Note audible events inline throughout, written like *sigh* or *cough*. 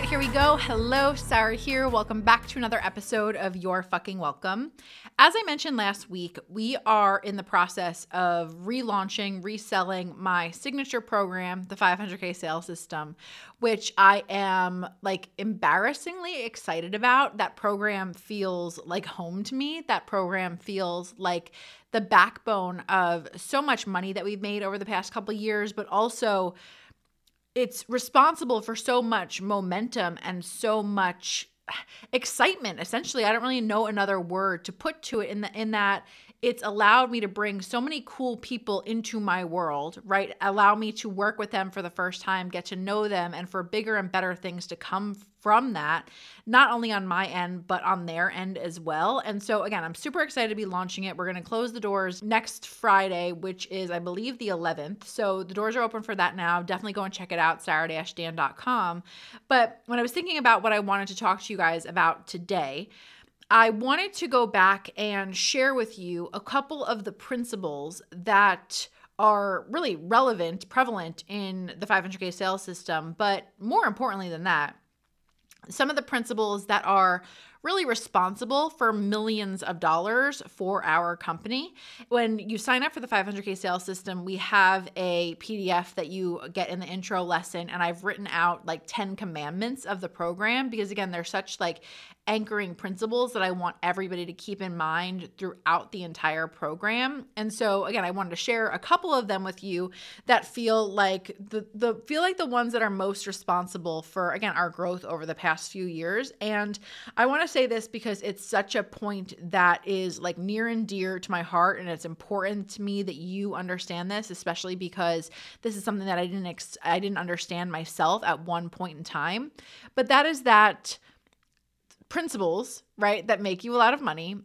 right, here we go. Hello, Sarah here. Welcome back to another episode of Your Fucking Welcome. As I mentioned last week, we are in the process of relaunching, reselling my signature program, the 500K sales system, which I am like embarrassingly excited about. That program feels like home to me. That program feels like the backbone of so much money that we've made over the past couple years, but also it's responsible for so much momentum and so much excitement essentially. I don't really know another word to put to it in the in that it's allowed me to bring so many cool people into my world, right? Allow me to work with them for the first time, get to know them, and for bigger and better things to come from that, not only on my end, but on their end as well. And so, again, I'm super excited to be launching it. We're going to close the doors next Friday, which is, I believe, the 11th. So the doors are open for that now. Definitely go and check it out, sarah-dan.com. But when I was thinking about what I wanted to talk to you guys about today, I wanted to go back and share with you a couple of the principles that are really relevant, prevalent in the 500K sales system. But more importantly than that, some of the principles that are really responsible for millions of dollars for our company. When you sign up for the 500K sales system, we have a PDF that you get in the intro lesson, and I've written out like 10 commandments of the program because, again, they're such like anchoring principles that I want everybody to keep in mind throughout the entire program. And so again, I wanted to share a couple of them with you that feel like the the feel like the ones that are most responsible for again our growth over the past few years. And I want to say this because it's such a point that is like near and dear to my heart and it's important to me that you understand this, especially because this is something that I didn't ex- I didn't understand myself at one point in time. But that is that principles, right, that make you a lot of money,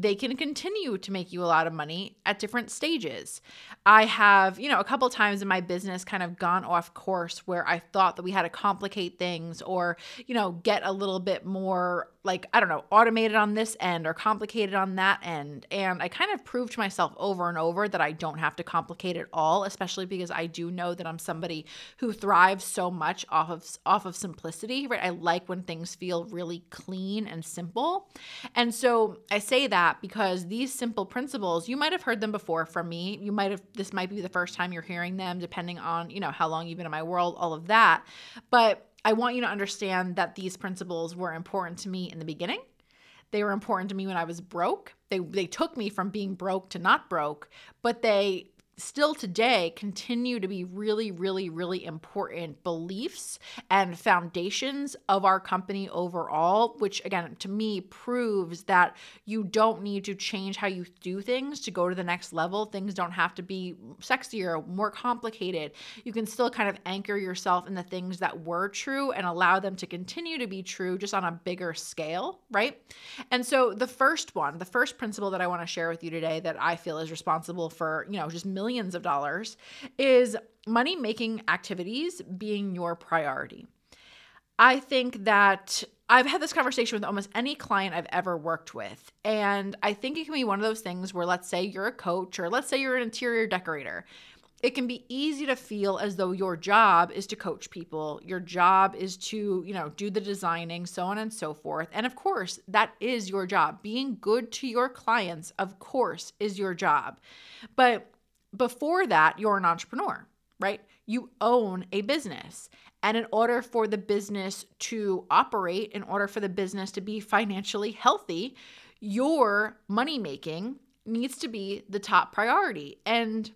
they can continue to make you a lot of money at different stages. I have, you know, a couple times in my business kind of gone off course where I thought that we had to complicate things or, you know, get a little bit more like I don't know, automated on this end or complicated on that end. And I kind of proved to myself over and over that I don't have to complicate it all, especially because I do know that I'm somebody who thrives so much off of off of simplicity, right? I like when things feel really clean and simple. And so I say that because these simple principles, you might have heard them before from me. You might have this might be the first time you're hearing them depending on, you know, how long you've been in my world, all of that. But I want you to understand that these principles were important to me in the beginning. They were important to me when I was broke. They they took me from being broke to not broke, but they still today continue to be really, really, really important beliefs and foundations of our company overall, which again, to me, proves that you don't need to change how you do things to go to the next level. Things don't have to be sexier, more complicated. You can still kind of anchor yourself in the things that were true and allow them to continue to be true just on a bigger scale, right? And so the first one, the first principle that I want to share with you today that I feel is responsible for, you know, just millions millions of dollars is money making activities being your priority. I think that I've had this conversation with almost any client I've ever worked with. And I think it can be one of those things where, let's say you're a coach or let's say you're an interior decorator. It can be easy to feel as though your job is to coach people. Your job is to, you know, do the designing, so on and so forth. And of course, that is your job. Being good to your clients, of course, is your job. But before that, you're an entrepreneur, right? You own a business. And in order for the business to operate, in order for the business to be financially healthy, your money making needs to be the top priority. And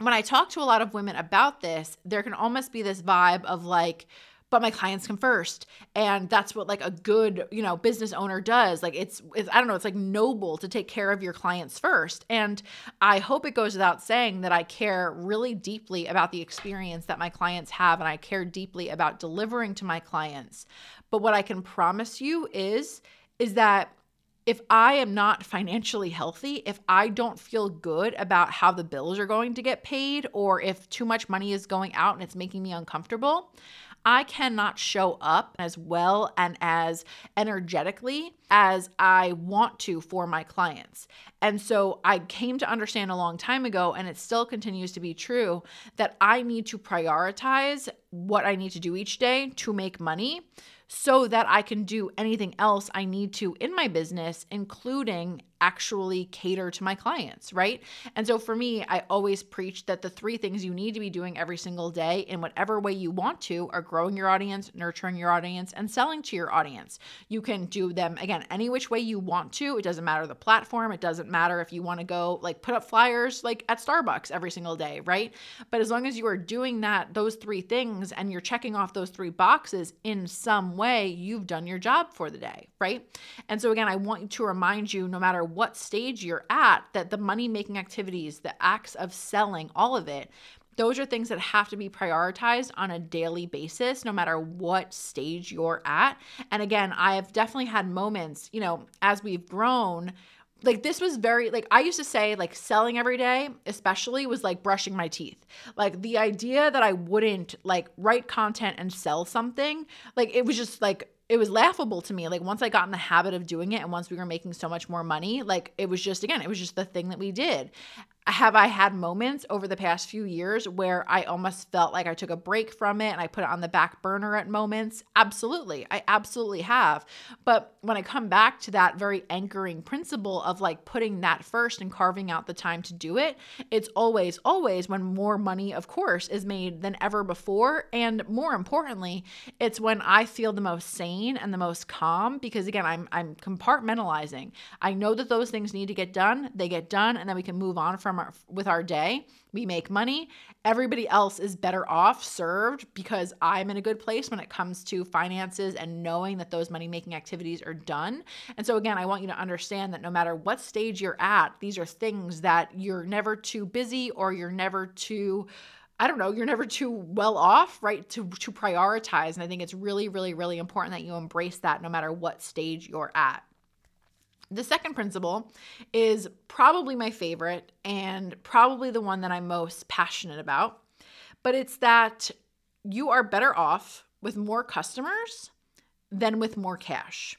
when I talk to a lot of women about this, there can almost be this vibe of like, but my clients come first. And that's what like a good you know business owner does. Like it's, it's i don't know it's like noble to take care of your clients first. And i hope it goes without saying that i care really deeply about the experience that my clients have and i care deeply about delivering to my clients. But what i can promise you is is that if I am not financially healthy, if I don't feel good about how the bills are going to get paid, or if too much money is going out and it's making me uncomfortable, I cannot show up as well and as energetically as I want to for my clients. And so I came to understand a long time ago, and it still continues to be true, that I need to prioritize what I need to do each day to make money so that I can do anything else I need to in my business, including actually cater to my clients, right? And so for me, I always preach that the three things you need to be doing every single day in whatever way you want to are growing your audience, nurturing your audience, and selling to your audience. You can do them again any which way you want to. It doesn't matter the platform, it doesn't matter if you want to go like put up flyers like at Starbucks every single day, right? But as long as you are doing that those three things and you're checking off those three boxes in some way, you've done your job for the day, right? And so again, I want to remind you no matter what stage you're at, that the money making activities, the acts of selling, all of it, those are things that have to be prioritized on a daily basis, no matter what stage you're at. And again, I have definitely had moments, you know, as we've grown like this was very like I used to say like selling every day especially was like brushing my teeth. Like the idea that I wouldn't like write content and sell something, like it was just like it was laughable to me. Like once I got in the habit of doing it and once we were making so much more money, like it was just again, it was just the thing that we did have I had moments over the past few years where I almost felt like I took a break from it and I put it on the back burner at moments? Absolutely. I absolutely have. But when I come back to that very anchoring principle of like putting that first and carving out the time to do it, it's always, always when more money, of course, is made than ever before. And more importantly, it's when I feel the most sane and the most calm because again, I'm I'm compartmentalizing. I know that those things need to get done, they get done, and then we can move on from our, with our day. We make money. Everybody else is better off served because I'm in a good place when it comes to finances and knowing that those money making activities are done. And so, again, I want you to understand that no matter what stage you're at, these are things that you're never too busy or you're never too. I don't know, you're never too well off, right? To to prioritize. And I think it's really, really, really important that you embrace that no matter what stage you're at. The second principle is probably my favorite and probably the one that I'm most passionate about, but it's that you are better off with more customers than with more cash.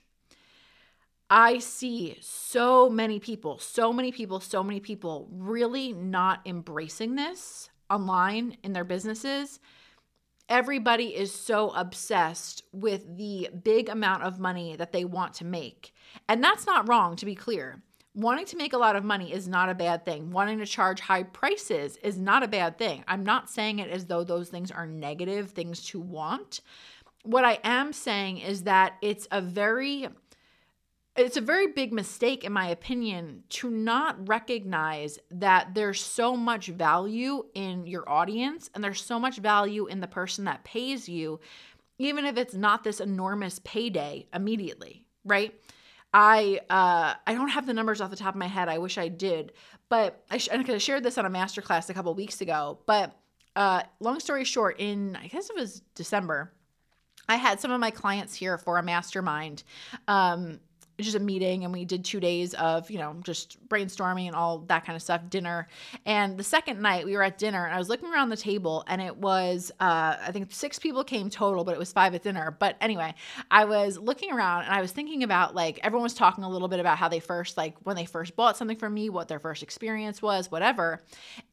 I see so many people, so many people, so many people really not embracing this online in their businesses. Everybody is so obsessed with the big amount of money that they want to make and that's not wrong, to be clear. Wanting to make a lot of money is not a bad thing. Wanting to charge high prices is not a bad thing. I'm not saying it as though those things are negative things to want. What I am saying is that it's a very it's a very big mistake in my opinion to not recognize that there's so much value in your audience and there's so much value in the person that pays you even if it's not this enormous payday immediately, right? I uh, I don't have the numbers off the top of my head. I wish I did, but I, sh- I shared this on a masterclass a couple weeks ago. But uh, long story short, in I guess it was December, I had some of my clients here for a mastermind. Um, just a meeting and we did two days of you know just brainstorming and all that kind of stuff dinner. And the second night we were at dinner and i was looking around the table and it was uh, i think six people came total but it was five at dinner. But anyway i was looking around and i was thinking about like everyone was talking a little bit about how they first like when they first bought something from me what their first experience was whatever.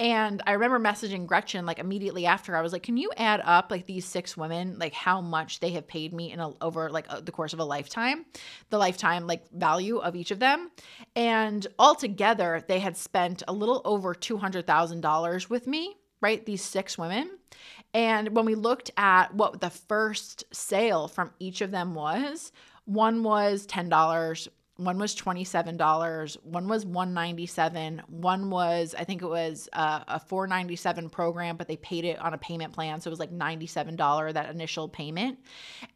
And i remember messaging gretchen like immediately after. I was like can you add up like these six women like how much they have paid me in a, over like a, the course of a lifetime? The lifetime like like value of each of them. And altogether, they had spent a little over $200,000 with me, right? These six women. And when we looked at what the first sale from each of them was, one was $10, one was $27 one was 197 one was i think it was uh, a 497 program but they paid it on a payment plan so it was like $97 that initial payment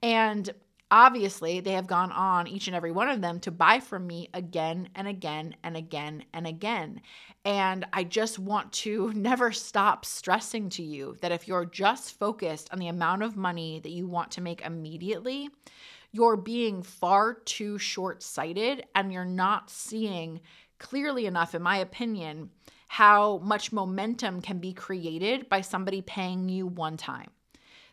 and Obviously, they have gone on, each and every one of them, to buy from me again and again and again and again. And I just want to *laughs* never stop stressing to you that if you're just focused on the amount of money that you want to make immediately, you're being far too short sighted and you're not seeing clearly enough, in my opinion, how much momentum can be created by somebody paying you one time.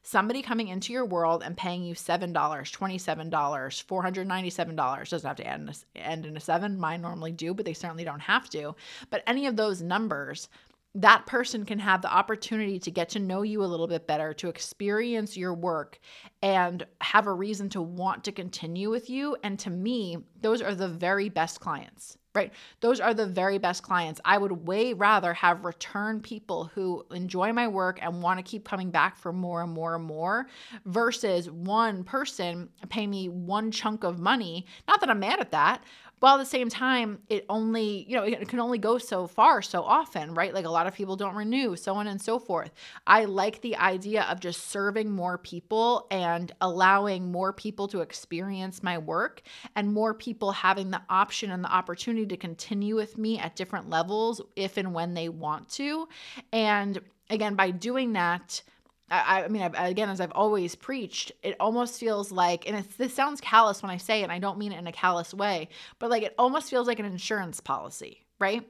Somebody coming into your world and paying you $7, $27, $497 doesn't have to end, end in a seven. Mine normally do, but they certainly don't have to. But any of those numbers, that person can have the opportunity to get to know you a little bit better, to experience your work, and have a reason to want to continue with you. And to me, those are the very best clients right? Those are the very best clients. I would way rather have return people who enjoy my work and want to keep coming back for more and more and more versus one person pay me one chunk of money. Not that I'm mad at that, but at the same time, it only, you know, it can only go so far so often, right? Like a lot of people don't renew, so on and so forth. I like the idea of just serving more people and allowing more people to experience my work and more people having the option and the opportunity to continue with me at different levels if and when they want to. And again, by doing that, I, I mean, I've, again, as I've always preached, it almost feels like, and this sounds callous when I say it, and I don't mean it in a callous way, but like it almost feels like an insurance policy, right?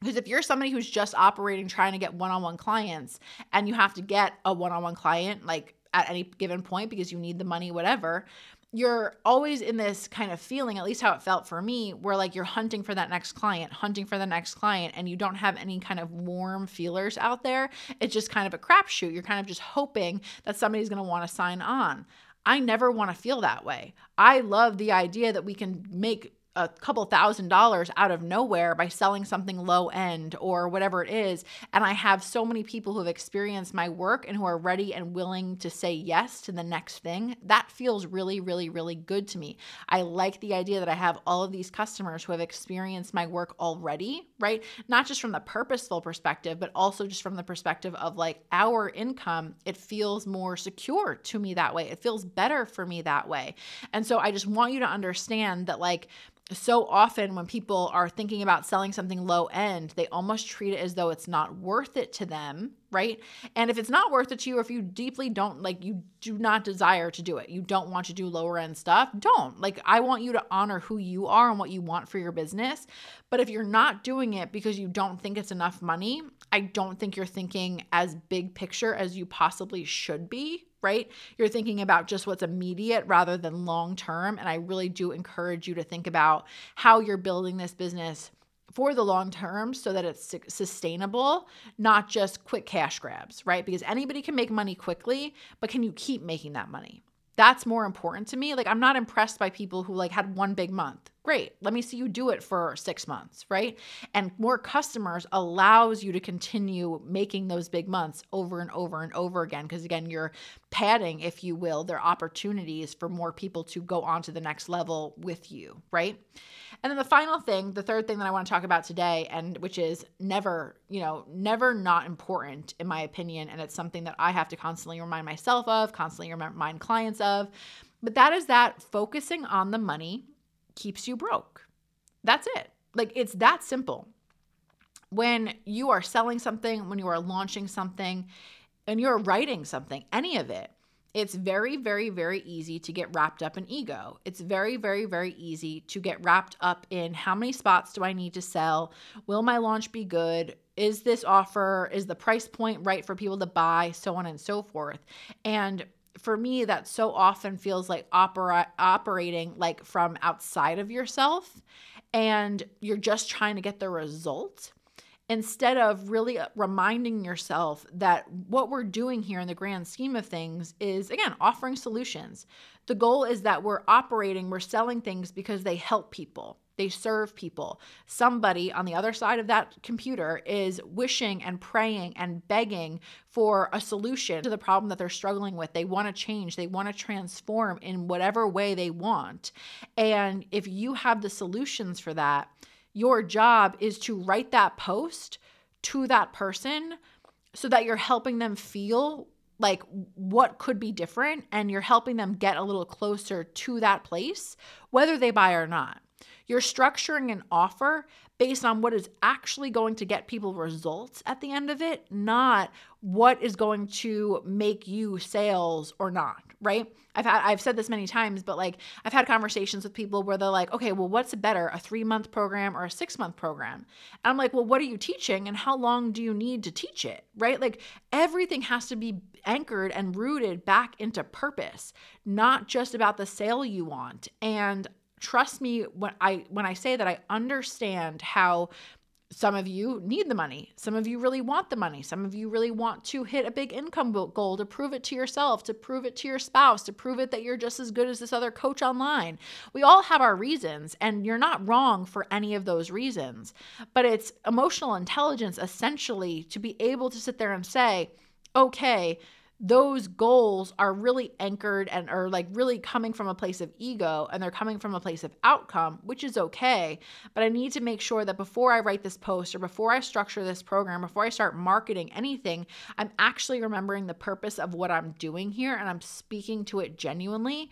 Because if you're somebody who's just operating trying to get one on one clients and you have to get a one on one client, like at any given point because you need the money, whatever, you're always in this kind of feeling, at least how it felt for me, where like you're hunting for that next client, hunting for the next client, and you don't have any kind of warm feelers out there. It's just kind of a crapshoot. You're kind of just hoping that somebody's going to want to sign on. I never want to feel that way. I love the idea that we can make a couple thousand dollars out of nowhere by selling something low end or whatever it is. And I have so many people who have experienced my work and who are ready and willing to say yes to the next thing. That feels really, really, really good to me. I like the idea that I have all of these customers who have experienced my work already, right? Not just from the purposeful perspective, but also just from the perspective of like our income. It feels more secure to me that way. It feels better for me that way. And so I just want you to understand that, like, so often when people are thinking about selling something low end, they almost treat it as though it's not worth it to them, right? And if it's not worth it to you, or if you deeply don't like, you do not desire to do it, you don't want to do lower end stuff, don't. Like, I want you to honor who you are and what you want for your business. But if you're not doing it because you don't think it's enough money, I don't think you're thinking as big picture as you possibly should be, right? You're thinking about just what's immediate rather than long term. And I really do encourage you to think about how you're building this business for the long term so that it's sustainable, not just quick cash grabs, right? Because anybody can make money quickly, but can you keep making that money? That's more important to me. Like I'm not impressed by people who like had one big month. Great. Let me see you do it for 6 months, right? And more customers allows you to continue making those big months over and over and over again because again, you're padding if you will their opportunities for more people to go on to the next level with you, right? And then the final thing, the third thing that I want to talk about today, and which is never, you know, never not important in my opinion. And it's something that I have to constantly remind myself of, constantly remind clients of. But that is that focusing on the money keeps you broke. That's it. Like it's that simple. When you are selling something, when you are launching something, and you're writing something, any of it, it's very, very, very easy to get wrapped up in ego. It's very, very, very easy to get wrapped up in how many spots do I need to sell? Will my launch be good? Is this offer, is the price point right for people to buy? So on and so forth. And for me, that so often feels like opera- operating like from outside of yourself and you're just trying to get the result instead of really uh, reminding yourself that what we're doing here in the grand scheme of things is, again, offering solutions. The goal is that we're operating, we're selling things because they help people. They serve people. Somebody on the other side of that computer is wishing and praying and begging for a solution to the problem that they're struggling with. They want to change, they want to transform in whatever way they want. And if you have the solutions for that, your job is to write that post to that person so that you're helping them feel like what could be different and you're helping them get a little closer to that place, whether they buy or not. You're structuring an offer based on what is actually going to get people results at the end of it, not what is going to make you sales or not, right? I've had I've said this many times, but like I've had conversations with people where they're like, "Okay, well what's better, a 3-month program or a 6-month program?" And I'm like, "Well, what are you teaching and how long do you need to teach it?" Right? Like everything has to be anchored and rooted back into purpose, not just about the sale you want. And trust me when I when I say that I understand how some of you need the money. Some of you really want the money. Some of you really want to hit a big income goal to prove it to yourself, to prove it to your spouse, to prove it that you're just as good as this other coach online. We all have our reasons, and you're not wrong for any of those reasons. But it's emotional intelligence essentially to be able to sit there and say, okay, those goals are really anchored and are like really coming from a place of ego and they're coming from a place of outcome, which is okay. But I need to make sure that before I write this post or before I structure this program, before I start marketing anything, I'm actually remembering the purpose of what I'm doing here and I'm speaking to it genuinely.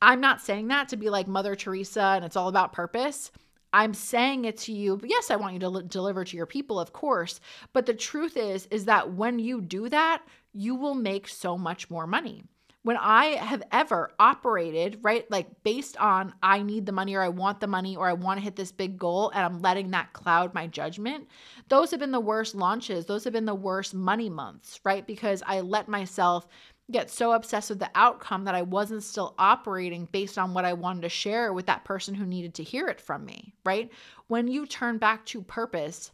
I'm not saying that to be like Mother Teresa and it's all about purpose. I'm saying it to you. Yes, I want you to deliver to your people, of course. But the truth is, is that when you do that, you will make so much more money. When I have ever operated, right, like based on I need the money or I want the money or I want to hit this big goal and I'm letting that cloud my judgment, those have been the worst launches. Those have been the worst money months, right? Because I let myself get so obsessed with the outcome that I wasn't still operating based on what I wanted to share with that person who needed to hear it from me, right? When you turn back to purpose,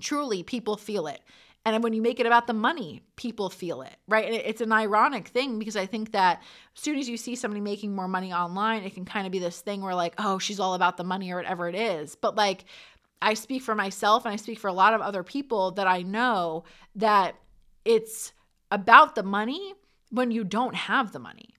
truly people feel it. And when you make it about the money, people feel it, right? And it's an ironic thing because I think that as soon as you see somebody making more money online, it can kind of be this thing where, like, oh, she's all about the money or whatever it is. But like, I speak for myself and I speak for a lot of other people that I know that it's about the money when you don't have the money.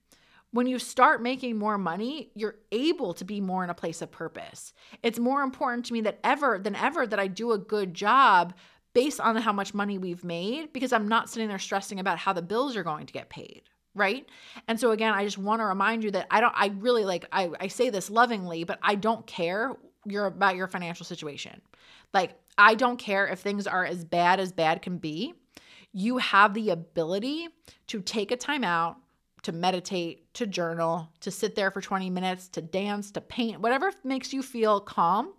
When you start making more money, you're able to be more in a place of purpose. It's more important to me that ever than ever that I do a good job based on how much money we've made because I'm not sitting there stressing about how the bills are going to get paid. Right. And so again, I just want to remind you that I don't, I really like, I, I say this lovingly, but I don't care you're about your financial situation. Like, I don't care if things are as bad as bad can be. You have the ability to take a time out, to meditate, to journal, to sit there for 20 minutes, to dance, to paint, whatever makes you feel calm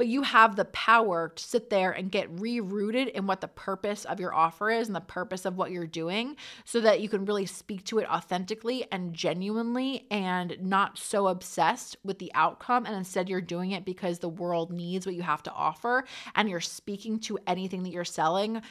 but you have the power to sit there and get rerouted in what the purpose of your offer is and the purpose of what you're doing so that you can really speak to it authentically and genuinely and not so obsessed with the outcome. And instead, you're doing it because the world needs what you have to offer and you're speaking to anything that you're selling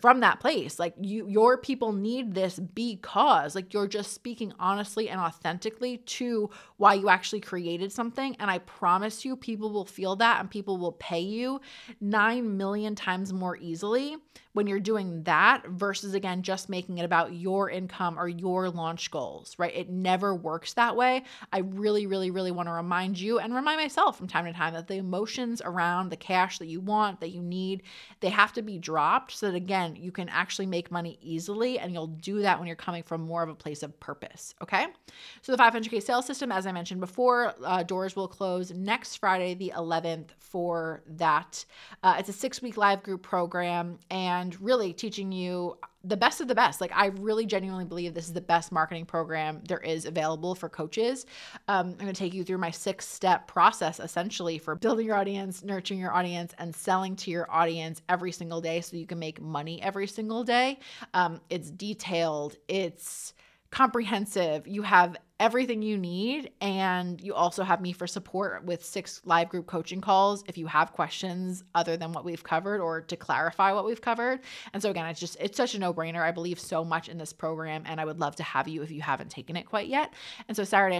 from that place like you your people need this because like you're just speaking honestly and authentically to why you actually created something and i promise you people will feel that and people will pay you 9 million times more easily when you're doing that versus again just making it about your income or your launch goals, right? It never works that way. I really, really, really want to remind you and remind myself from time to time that the emotions around the cash that you want, that you need, they have to be dropped so that again, you can actually make money easily and you'll do that when you're coming from more of a place of purpose, okay? So the 500K sales system, as I mentioned before, uh, doors will close next Friday, the 11th, for that. Uh, it's a six week live group program and really teaching you the best of the best. Like, I really genuinely believe this is the best marketing program there is available for coaches. Um, I'm going to take you through my six step process essentially for building your audience, nurturing your audience, and selling to your audience every single day so you can make money every single day. Um, it's detailed, it's comprehensive. You have everything you need. And you also have me for support with six live group coaching calls if you have questions other than what we've covered or to clarify what we've covered. And so, again, it's just, it's such a no brainer. I believe so much in this program, and I would love to have you if you haven't taken it quite yet. And so, sarah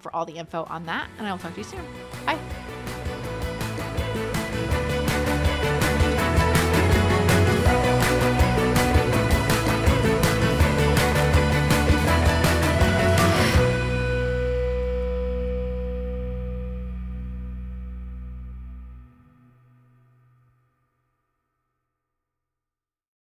for all the info on that. And I will talk to you soon. Bye.